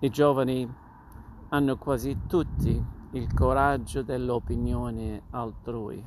I giovani hanno quasi tutti il coraggio dell'opinione altrui.